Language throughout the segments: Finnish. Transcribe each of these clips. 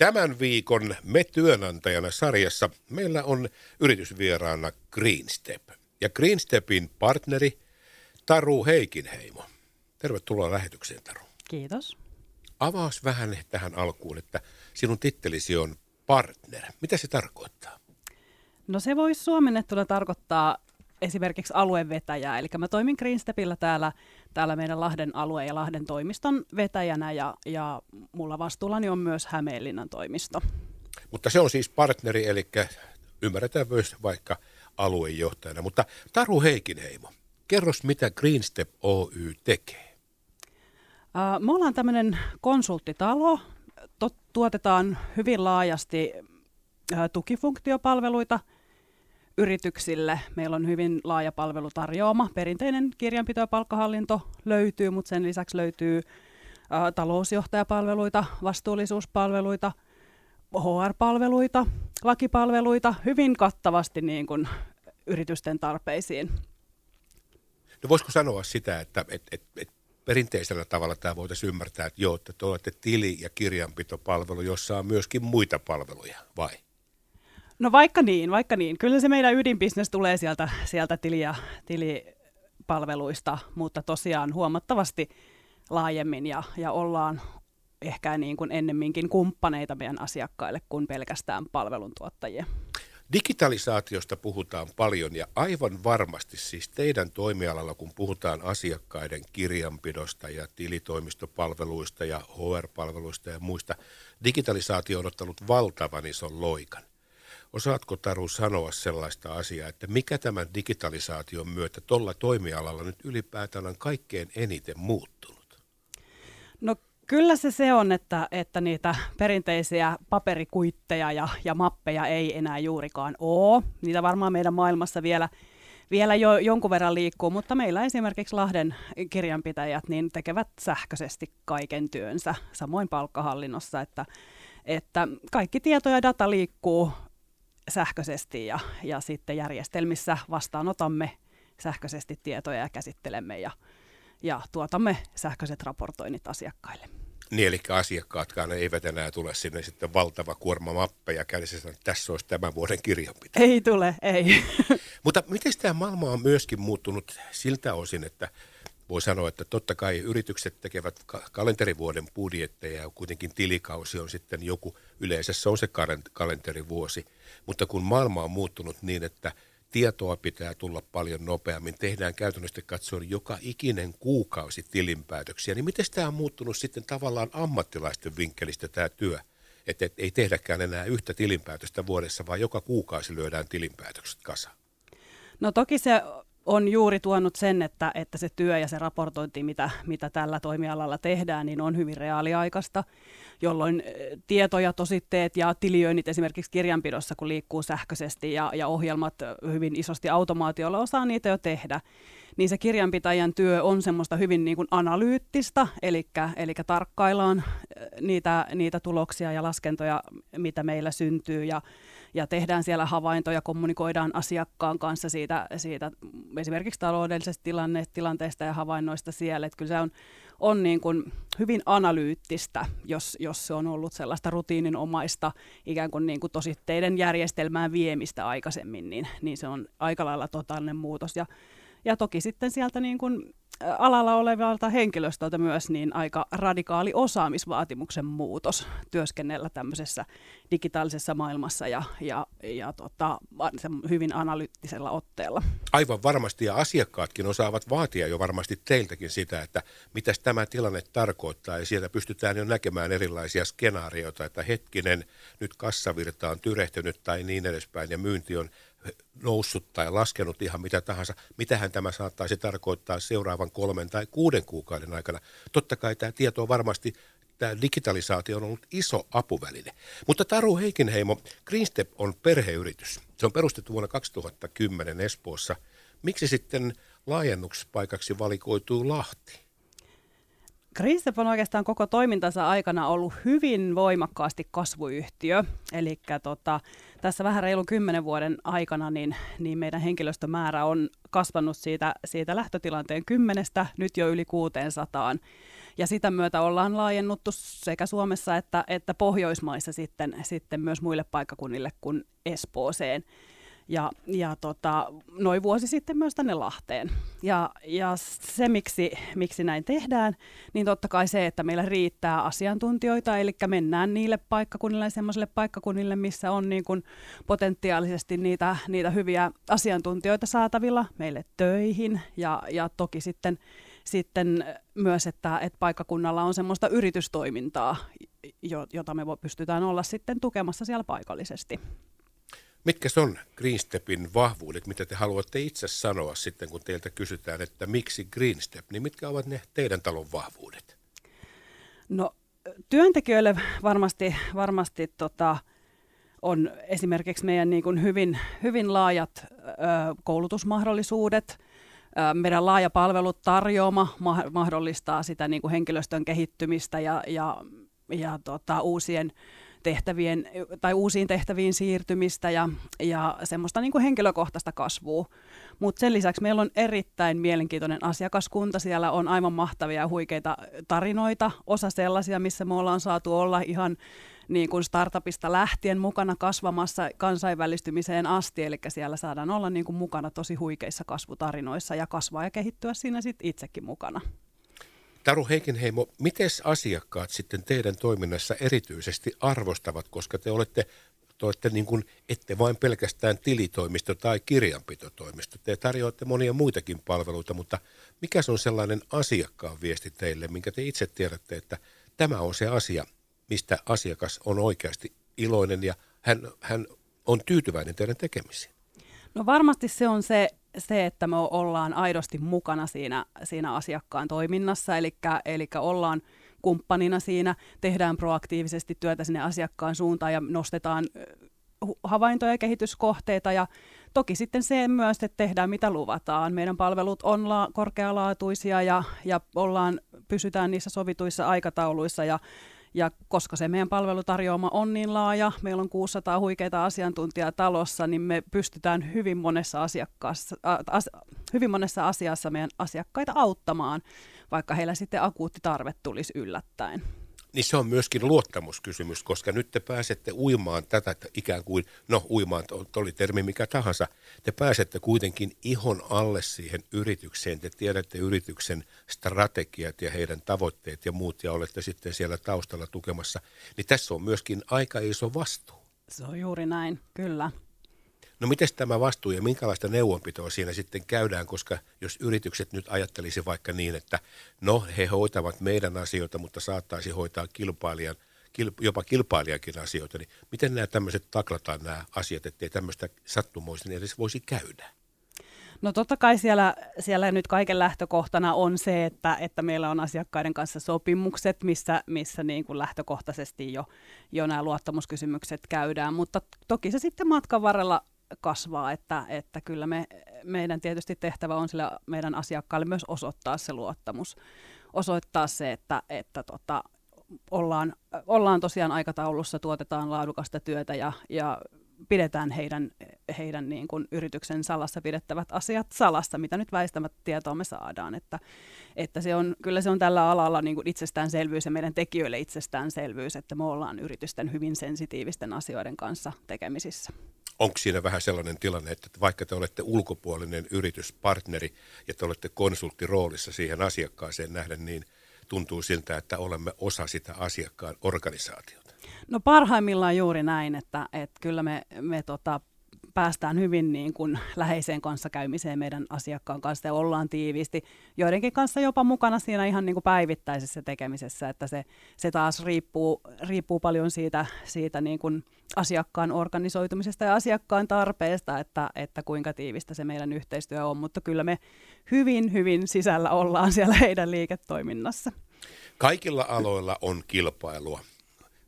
Tämän viikon Me työnantajana sarjassa meillä on yritysvieraana Greenstep. Ja Greenstepin partneri Taru Heikinheimo. Tervetuloa lähetykseen Taru. Kiitos. Avaas vähän tähän alkuun, että sinun tittelisi on partner. Mitä se tarkoittaa? No se voisi suomennettuna tarkoittaa esimerkiksi aluevetäjää. Eli mä toimin Greenstepillä täällä, täällä meidän Lahden alue- ja Lahden toimiston vetäjänä ja, ja mulla vastuullani on myös Hämeenlinnan toimisto. Mutta se on siis partneri, eli ymmärretään myös vaikka aluejohtajana. Mutta Taru Heikinheimo, kerros mitä Greenstep Oy tekee? Me ollaan tämmöinen konsulttitalo. Tot, tuotetaan hyvin laajasti tukifunktiopalveluita – yrityksille. Meillä on hyvin laaja palvelutarjoama. Perinteinen kirjanpito ja palkkahallinto löytyy, mutta sen lisäksi löytyy ä, talousjohtajapalveluita, vastuullisuuspalveluita, HR-palveluita, lakipalveluita, hyvin kattavasti niin kuin yritysten tarpeisiin. No voisiko sanoa sitä, että et, et, et perinteisellä tavalla tämä voitaisiin ymmärtää, että joo, että te olette tili- ja kirjanpitopalvelu, jossa on myöskin muita palveluja, vai? No vaikka niin, vaikka niin. Kyllä se meidän ydinbisnes tulee sieltä, sieltä tili- ja, tilipalveluista, mutta tosiaan huomattavasti laajemmin ja, ja ollaan ehkä niin kuin ennemminkin kumppaneita meidän asiakkaille kuin pelkästään palveluntuottajia. Digitalisaatiosta puhutaan paljon ja aivan varmasti siis teidän toimialalla, kun puhutaan asiakkaiden kirjanpidosta ja tilitoimistopalveluista ja HR-palveluista ja muista, digitalisaatio on ottanut valtavan ison loikan. Osaatko Taru sanoa sellaista asiaa, että mikä tämän digitalisaation myötä tuolla toimialalla nyt ylipäätään on kaikkein eniten muuttunut? No kyllä se se on, että, että niitä perinteisiä paperikuitteja ja, ja mappeja ei enää juurikaan ole. Niitä varmaan meidän maailmassa vielä, vielä jo jonkun verran liikkuu, mutta meillä esimerkiksi Lahden kirjanpitäjät niin tekevät sähköisesti kaiken työnsä, samoin palkkahallinnossa, että, että kaikki tieto ja data liikkuu sähköisesti ja, ja sitten järjestelmissä vastaanotamme sähköisesti tietoja ja käsittelemme ja, ja tuotamme sähköiset raportoinnit asiakkaille. Niin, eli asiakkaatkaan eivät enää tule sinne sitten valtava kuorma mappeja kädessä, että tässä olisi tämän vuoden kirjanpito. Ei tule, ei. Mutta miten tämä maailma on myöskin muuttunut siltä osin, että voi sanoa, että totta kai yritykset tekevät kalenterivuoden budjetteja ja kuitenkin tilikausi on sitten joku, yleensä se on se kalenterivuosi. Mutta kun maailma on muuttunut niin, että tietoa pitää tulla paljon nopeammin, tehdään käytännössä katsoen joka ikinen kuukausi tilinpäätöksiä, niin miten tämä on muuttunut sitten tavallaan ammattilaisten vinkkelistä tämä työ? Että et, ei tehdäkään enää yhtä tilinpäätöstä vuodessa, vaan joka kuukausi lyödään tilinpäätökset kasaan. No toki se on juuri tuonut sen, että, että se työ ja se raportointi, mitä, mitä tällä toimialalla tehdään, niin on hyvin reaaliaikaista, jolloin eh, tietoja, tositteet ja tiliöinnit esimerkiksi kirjanpidossa, kun liikkuu sähköisesti ja, ja ohjelmat hyvin isosti automaatiolla osaa niitä jo tehdä, niin se kirjanpitäjän työ on semmoista hyvin niin kuin analyyttistä, eli, eli tarkkaillaan eh, niitä, niitä tuloksia ja laskentoja, mitä meillä syntyy ja ja tehdään siellä havaintoja, kommunikoidaan asiakkaan kanssa siitä, siitä esimerkiksi taloudellisesta tilanne, tilanteesta ja havainnoista siellä. Että kyllä se on, on niin kuin hyvin analyyttistä, jos, jos se on ollut sellaista rutiininomaista ikään kuin, niin kuin tositteiden järjestelmään viemistä aikaisemmin, niin, niin se on aika lailla totaalinen muutos. Ja, ja toki sitten sieltä niin kuin alalla olevalta henkilöstöltä myös niin aika radikaali osaamisvaatimuksen muutos työskennellä tämmöisessä digitaalisessa maailmassa ja, ja, ja tota, hyvin analyyttisella otteella. Aivan varmasti ja asiakkaatkin osaavat vaatia jo varmasti teiltäkin sitä, että mitä tämä tilanne tarkoittaa ja sieltä pystytään jo näkemään erilaisia skenaarioita, että hetkinen, nyt kassavirta on tyrehtynyt tai niin edespäin ja myynti on noussut tai laskenut ihan mitä tahansa, mitähän tämä saattaisi tarkoittaa seuraavan kolmen tai kuuden kuukauden aikana. Totta kai tämä tieto on varmasti, tämä digitalisaatio on ollut iso apuväline. Mutta Taru Heikinheimo, Greenstep on perheyritys. Se on perustettu vuonna 2010 Espoossa. Miksi sitten laajennuspaikaksi valikoituu Lahti? Greenstep on oikeastaan koko toimintansa aikana ollut hyvin voimakkaasti kasvuyhtiö. Eli tota, tässä vähän reilun kymmenen vuoden aikana niin, niin meidän henkilöstömäärä on kasvanut siitä, siitä lähtötilanteen kymmenestä nyt jo yli 600. ja sitä myötä ollaan laajennuttu sekä Suomessa että, että Pohjoismaissa sitten, sitten myös muille paikkakunnille kuin Espooseen ja, ja tota, noin vuosi sitten myös tänne Lahteen. Ja, ja se, miksi, miksi näin tehdään, niin totta kai se, että meillä riittää asiantuntijoita, eli mennään niille paikkakunnille ja semmoisille paikkakunnille, missä on niin kuin potentiaalisesti niitä, niitä hyviä asiantuntijoita saatavilla meille töihin ja, ja toki sitten sitten myös, että, että paikkakunnalla on semmoista yritystoimintaa, jota me pystytään olla sitten tukemassa siellä paikallisesti. Mitkä on Greenstepin vahvuudet, mitä te haluatte itse sanoa sitten, kun teiltä kysytään, että miksi Greenstep, niin mitkä ovat ne teidän talon vahvuudet? No työntekijöille varmasti, varmasti tota, on esimerkiksi meidän niin kuin hyvin, hyvin laajat ö, koulutusmahdollisuudet. Ö, meidän laaja palvelutarjoama ma- mahdollistaa sitä niin kuin henkilöstön kehittymistä ja, ja, ja tota, uusien tehtävien tai uusiin tehtäviin siirtymistä ja, ja semmoista niin kuin henkilökohtaista kasvua. Mutta sen lisäksi meillä on erittäin mielenkiintoinen asiakaskunta. Siellä on aivan mahtavia ja huikeita tarinoita. Osa sellaisia, missä me ollaan saatu olla ihan niin kuin startupista lähtien mukana kasvamassa kansainvälistymiseen asti, eli siellä saadaan olla niin kuin mukana tosi huikeissa kasvutarinoissa ja kasvaa ja kehittyä siinä sitten itsekin mukana. Taru Heikinheimo, miten asiakkaat sitten teidän toiminnassa erityisesti arvostavat, koska te olette, te olette niin kuin, ette vain pelkästään tilitoimisto tai kirjanpitotoimisto. Te tarjoatte monia muitakin palveluita, mutta mikä se on sellainen asiakkaan viesti teille, minkä te itse tiedätte, että tämä on se asia, mistä asiakas on oikeasti iloinen ja hän, hän on tyytyväinen teidän tekemisiin? No varmasti se on se se, että me ollaan aidosti mukana siinä, siinä asiakkaan toiminnassa, eli, eli ollaan kumppanina siinä, tehdään proaktiivisesti työtä sinne asiakkaan suuntaan ja nostetaan havaintoja ja kehityskohteita ja toki sitten se myös, että tehdään mitä luvataan. Meidän palvelut on la- korkealaatuisia ja, ja ollaan, pysytään niissä sovituissa aikatauluissa ja ja koska se meidän palvelutarjoama on niin laaja, meillä on 600 huikeita asiantuntijaa talossa, niin me pystytään hyvin monessa, asiakkaassa, as, hyvin monessa asiassa meidän asiakkaita auttamaan, vaikka heillä sitten akuutti tarve tulisi yllättäen. Niin se on myöskin luottamuskysymys, koska nyt te pääsette uimaan tätä ikään kuin, no uimaan, oli termi mikä tahansa, te pääsette kuitenkin ihon alle siihen yritykseen, te tiedätte yrityksen strategiat ja heidän tavoitteet ja muut ja olette sitten siellä taustalla tukemassa, niin tässä on myöskin aika iso vastuu. Se on juuri näin, kyllä. No miten tämä vastuu ja minkälaista neuvonpitoa siinä sitten käydään, koska jos yritykset nyt ajattelisi vaikka niin, että no he hoitavat meidän asioita, mutta saattaisi hoitaa kilpailijan, jopa kilpailijakin asioita, niin miten nämä tämmöiset taklataan nämä asiat, ettei tämmöistä sattumoista edes voisi käydä? No totta kai siellä, siellä nyt kaiken lähtökohtana on se, että, että meillä on asiakkaiden kanssa sopimukset, missä, missä niin kuin lähtökohtaisesti jo, jo nämä luottamuskysymykset käydään, mutta toki se sitten matkan varrella kasvaa, että, että kyllä me, meidän tietysti tehtävä on sille meidän asiakkaalle myös osoittaa se luottamus, osoittaa se, että, että tota, ollaan, ollaan tosiaan aikataulussa, tuotetaan laadukasta työtä ja, ja pidetään heidän, heidän niin kuin yrityksen salassa pidettävät asiat salassa, mitä nyt väistämättä tietoa me saadaan. Että, että se on, kyllä se on tällä alalla niin kuin itsestäänselvyys ja meidän tekijöille itsestäänselvyys, että me ollaan yritysten hyvin sensitiivisten asioiden kanssa tekemisissä onko siinä vähän sellainen tilanne, että vaikka te olette ulkopuolinen yrityspartneri ja te olette konsulttiroolissa siihen asiakkaaseen nähden, niin tuntuu siltä, että olemme osa sitä asiakkaan organisaatiota? No parhaimmillaan juuri näin, että, että kyllä me, me tota, päästään hyvin niin kuin läheiseen kanssakäymiseen meidän asiakkaan kanssa ja ollaan tiiviisti. Joidenkin kanssa jopa mukana siinä ihan niin kuin päivittäisessä tekemisessä, että se, se taas riippuu, riippuu paljon siitä, siitä niin kuin asiakkaan organisoitumisesta ja asiakkaan tarpeesta, että, että kuinka tiivistä se meidän yhteistyö on, mutta kyllä me hyvin, hyvin sisällä ollaan siellä heidän liiketoiminnassa. Kaikilla aloilla on kilpailua,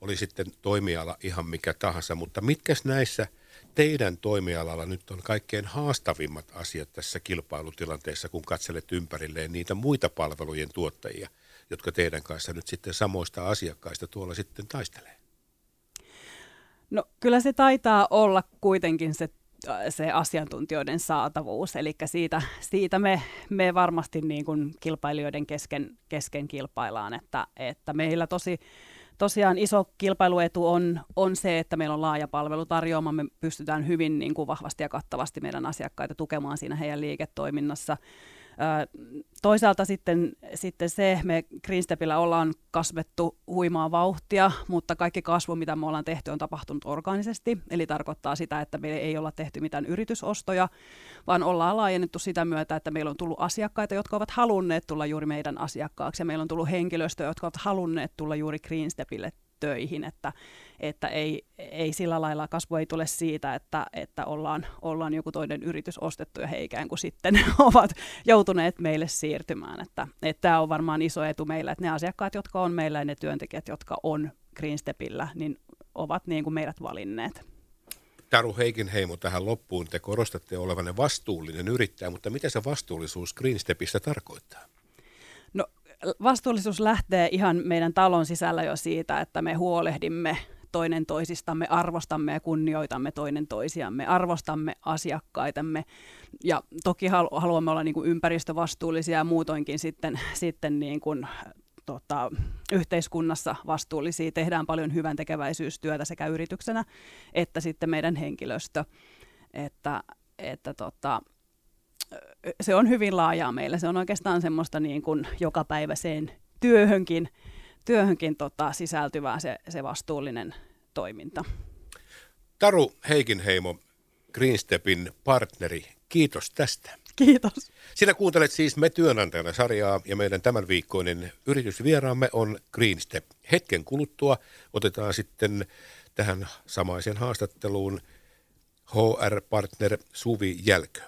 oli sitten toimiala ihan mikä tahansa, mutta mitkä näissä – teidän toimialalla nyt on kaikkein haastavimmat asiat tässä kilpailutilanteessa, kun katselet ympärilleen niitä muita palvelujen tuottajia, jotka teidän kanssa nyt sitten samoista asiakkaista tuolla sitten taistelee? No kyllä se taitaa olla kuitenkin se se asiantuntijoiden saatavuus. Eli siitä, siitä me, me varmasti niin kuin kilpailijoiden kesken, kesken kilpaillaan, että, että meillä tosi tosiaan iso kilpailuetu on, on se, että meillä on laaja palvelutarjoama. Me pystytään hyvin niin kuin vahvasti ja kattavasti meidän asiakkaita tukemaan siinä heidän liiketoiminnassa. Toisaalta sitten, sitten se, me Greenstepillä ollaan kasvettu huimaa vauhtia, mutta kaikki kasvu, mitä me ollaan tehty, on tapahtunut organisesti. Eli tarkoittaa sitä, että me ei olla tehty mitään yritysostoja, vaan ollaan laajennettu sitä myötä, että meillä on tullut asiakkaita, jotka ovat halunneet tulla juuri meidän asiakkaaksi. Ja meillä on tullut henkilöstöä, jotka ovat halunneet tulla juuri Greenstepille töihin, että, että ei, ei sillä lailla kasvu ei tule siitä, että, että ollaan, ollaan joku toinen yritys ostettu ja he ikään kuin sitten ovat joutuneet meille siirtymään. Että, että tämä on varmaan iso etu meillä, että ne asiakkaat, jotka on meillä ja ne työntekijät, jotka on Greenstepillä, niin ovat niin kuin meidät valinneet. Taru Heikinheimo tähän loppuun. Te korostatte olevanne vastuullinen yrittäjä, mutta mitä se vastuullisuus Greenstepistä tarkoittaa? Vastuullisuus lähtee ihan meidän talon sisällä jo siitä, että me huolehdimme toinen toisistamme, arvostamme ja kunnioitamme toinen toisiamme, arvostamme asiakkaitamme ja toki haluamme olla niin kuin ympäristövastuullisia ja muutoinkin sitten, sitten niin kuin, tota, yhteiskunnassa vastuullisia. Tehdään paljon hyvän tekeväisyystyötä sekä yrityksenä että sitten meidän henkilöstö. Että, että tota, se on hyvin laajaa meillä. Se on oikeastaan semmoista niin kuin jokapäiväiseen työhönkin, työhönkin tota, sisältyvää se, se vastuullinen toiminta. Taru Heikinheimo, Greenstepin partneri, kiitos tästä. Kiitos. Sinä kuuntelet siis Me työnantajana sarjaa ja meidän tämän viikkoinen yritysvieraamme on Greenstep. Hetken kuluttua otetaan sitten tähän samaiseen haastatteluun HR-partner Suvi Jälkö.